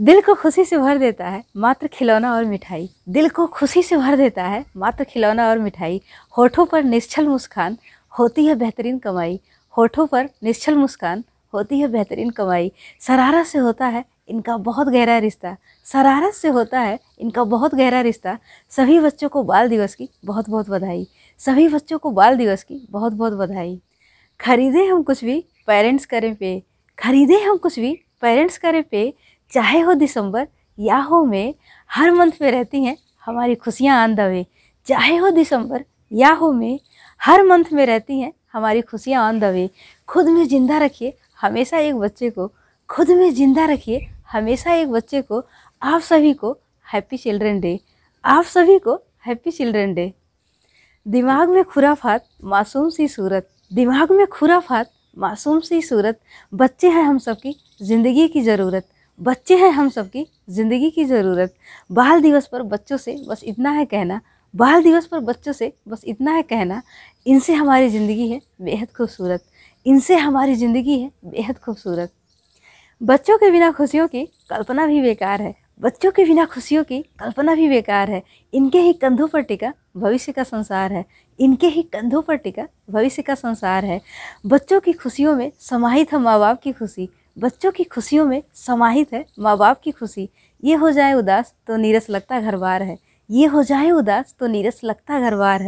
दिल को खुशी से भर देता है, मात्र खिलौना और मिठाई। दिल को खुशी से भर देता है, मात्र खिलौना और मिठाई। होठों पर निश्चल मुस्कान, होती है बेहतरीन कमाई। होठों पर निश्चल मुस्कान, होती है बेहतरीन कमाई। शरारत से होता है, इनका बहुत गहरा रिश्ता। शरारत से होता है, इनका बहुत गहरा रिश्ता। सभी बच्चों को बाल दिवस की बहुत बहुत बधाई। सभी बच्चों को बाल दिवस की बहुत बहुत बधाई। खरीदे हम कुछ भी, पेरेंट्स करें पे। खरीदे हम कुछ भी, पेरेंट्स करें पे। चाहे हो दिसंबर या हो मई, हर मंथ में रहती हैं हमारी खुशियाँ आन दवे। चाहे हो दिसंबर या हो मई, हर मंथ में रहती हैं हमारी खुशियाँ आन दवे। खुद में ज़िंदा रखिए हमेशा एक बच्चे को। खुद में ज़िंदा रखिए हमेशा एक बच्चे को। आप सभी को हैप्पी चिल्ड्रन डे। आप सभी को हैप्पी चिल्ड्रन डे। दिमाग में खुराफात, मासूम सी सूरत। दिमाग में खुराफात, मासूम सी सूरत। बच्चे हैं हम सबकी ज़िंदगी की ज़रूरत। बच्चे हैं हम सबकी, ज़िंदगी की ज़रूरत। बाल दिवस पर बच्चों से बस इतना है कहना। बाल दिवस पर बच्चों से बस इतना है कहना। इनसे हमारी ज़िंदगी है बेहद खूबसूरत। इनसे हमारी ज़िंदगी है बेहद खूबसूरत। बच्चों के बिना खुशियों की कल्पना भी बेकार है। बच्चों के बिना खुशियों की कल्पना भी बेकार है। इनके ही कंधों पर टिका भविष्य का संसार है। इनके ही कंधों पर टिका भविष्य का संसार है। बच्चों की खुशियों में समाहित है माँ बाप की खुशी। बच्चों की खुशियों में समाहित है माँ बाप की खुशी। ये हो जाए उदास तो नीरस लगता घर बार है। ये हो जाए उदास तो नीरस लगता घर बार है।